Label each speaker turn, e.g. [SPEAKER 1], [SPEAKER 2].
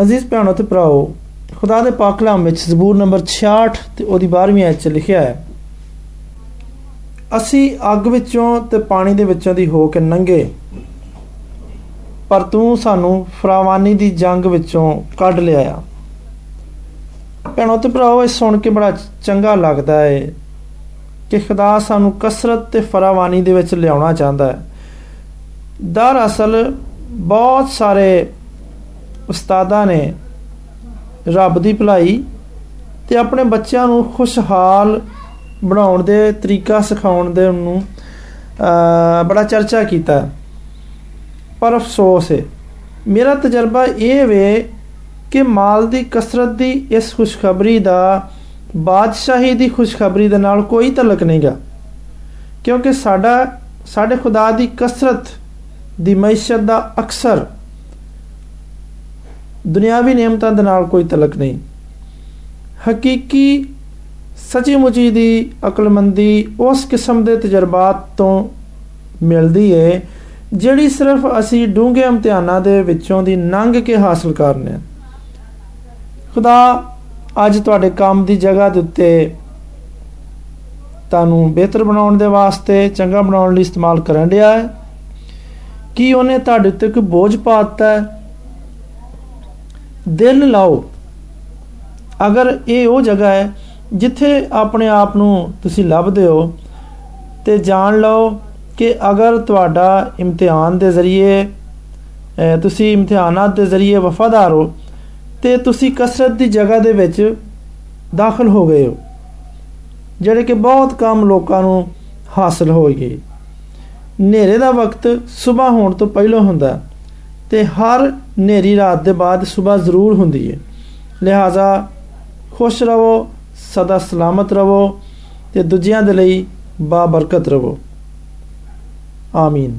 [SPEAKER 1] ਅਜ਼ੀਜ਼ ਭੈਣੋ ਤੇ ਭਰਾਓ, ਖੁਦਾ ਦੇ ਪਾਕ ਕਲਾਮ ਵਿੱਚ ਜ਼ਬੂਰ ਨੰਬਰ 66 ਤੇ ਉਹਦੀ 12ਵੀਂ ਆਇਤ 'ਚ ਲਿਖਿਆ ਹੈ, ਅਸੀਂ ਅੱਗ ਵਿੱਚੋਂ ਤੇ ਪਾਣੀ ਦੇ ਵਿੱਚੋਂ ਦੀ ਹੋ ਕੇ ਨੰਗੇ, ਪਰ ਤੂੰ ਸਾਨੂੰ ਫਰਾਵਾਨੀ ਦੀ ਜੰਗ ਵਿੱਚੋਂ ਕੱਢ ਲਿਆਇਆ। ਭੈਣੋ ਤੇ ਭਰਾਓ, ਇਹ ਸੁਣ ਕੇ ਬੜਾ ਚੰਗਾ ਲੱਗਦਾ ਹੈ ਕਿ ਖੁਦਾ ਸਾਨੂੰ ਕਸਰਤ ਤੇ ਫਰਾਵਾਨੀ ਦੇ ਵਿੱਚ ਲਿਆਉਣਾ ਚਾਹੁੰਦਾ ਹੈ। ਦਰਅਸਲ ਬਹੁਤ ਸਾਰੇ ਉਸਤਾਦਾਂ ਨੇ ਰੱਬ ਦੀ ਭਲਾਈ ਤੇ ਆਪਣੇ ਬੱਚਿਆਂ ਨੂੰ ਖੁਸ਼ਹਾਲ ਬਣਾਉਣ ਦੇ ਤਰੀਕਾ ਸਿਖਾਉਣ ਦੇ ਨੂੰ ਬੜਾ ਚਰਚਾ ਕੀਤਾ। ਪਰ ਅਫਸੋਸ ਹੈ ਮੇਰਾ ਤਜਰਬਾ ਇਹ ਵੇ ਕਿ ਮਾਲ ਦੀ ਕਸਰਤ ਦੀ ਇਸ ਖੁਸ਼ਖਬਰੀ ਦਾ, ਬਾਦਸ਼ਾਹੀ ਦੀ ਖੁਸ਼ਖਬਰੀ ਦੇ ਨਾਲ ਕੋਈ ਤਲਕ ਨਹੀਂਗਾ। ਕਿਉਂਕਿ ਸਾਡਾ, ਸਾਡੇ ਖੁਦਾ ਦੀ ਕਸਰਤ ਦੀ ਮੈਸ਼ਤ ਦਾ ਅਕਸਰ ਦੁਨਿਆਵੀ ਨਿਯਮਤਾਂ ਦੇ ਨਾਲ ਕੋਈ ਤਲਕ ਨਹੀਂ। ਹਕੀਕੀ ਸੱਚੀ ਮੁੱਚੀ ਦੀ ਅਕਲਮੰਦੀ ਉਸ ਕਿਸਮ ਦੇ ਤਜਰਬਾਤ ਤੋਂ ਮਿਲਦੀ ਏ, ਜਿਹੜੀ ਸਿਰਫ ਅਸੀਂ ਡੂੰਘੇ ਇਮਤਿਹਾਨਾਂ ਦੇ ਵਿੱਚੋਂ ਦੀ ਲੰਘ ਕੇ ਹਾਸਲ ਕਰਨੇ ਖੁਦਾ, ਅੱਜ ਤੁਹਾਡੇ ਕੰਮ ਦੀ ਜਗ੍ਹਾ ਦੇ ਉੱਤੇ ਤੁਹਾਨੂੰ ਬਿਹਤਰ ਬਣਾਉਣ ਦੇ ਵਾਸਤੇ ਚੰਗਾ ਬਣਾਉਣ ਲਈ ਇਸਤੇਮਾਲ ਕਰਨ ਡਿਆ ਹੈ। ਕੀ ਉਹਨੇ ਤੁਹਾਡੇ ਉੱਤੇ ਕੋਈ ਬੋਝ ਪਾਤਾ ਹੈ? ਦਿਲ ਲਾਓ। ਅਗਰ ਇਹ ਉਹ ਜਗ੍ਹਾ ਹੈ ਜਿੱਥੇ ਆਪਣੇ ਆਪ ਨੂੰ ਤੁਸੀਂ ਲੱਭਦੇ ਹੋ ਤੇ ਜਾਣ ਲਓ ਕਿ ਅਗਰ ਤੁਹਾਡਾ ਇਮਤਿਹਾਨ ਦੇ ਜ਼ਰੀਏ ਤੁਸੀਂ ਇਮਤਿਹਾਨਾਤ ਦੇ ਜ਼ਰੀਏ ਵਫਾਦਾਰ ਹੋ, ਤੇ ਤੁਸੀਂ ਕਸਰਤ ਦੀ ਜਗ੍ਹਾ ਦੇ ਵਿੱਚ ਦਾਖਲ ਹੋ ਗਏ ਹੋ, ਜਿਹੜੇ ਕਿ ਬਹੁਤ ਕਮ ਲੋਕਾਂ ਨੂੰ ਹਾਸਲ ਹੋ ਗਏ ਹਨੇਰੇ ਦਾ ਵਕਤ ਸਵੇਰ ਹੋਣ ਤੋਂ ਪਹਿਲਾਂ ਹੁੰਦਾ। ਤੇ ਹਰ ਹਨੇਰੀ ਰਾਤ ਦੇ ਬਾਅਦ ਸਵੇਰ ਜ਼ਰੂਰ ਹੁੰਦੀ ਹੈ ਲਿਹਾਜ਼ਾ ਖੁਸ਼ ਰਹੋ ਸਦਾ ਸਲਾਮਤ ਰਹੋ ਤੇ ਦੂਜਿਆਂ ਦੇ ਲਈ ਬਾ ਬਰਕਤ ਰਹੋ ਆਮੀਨ।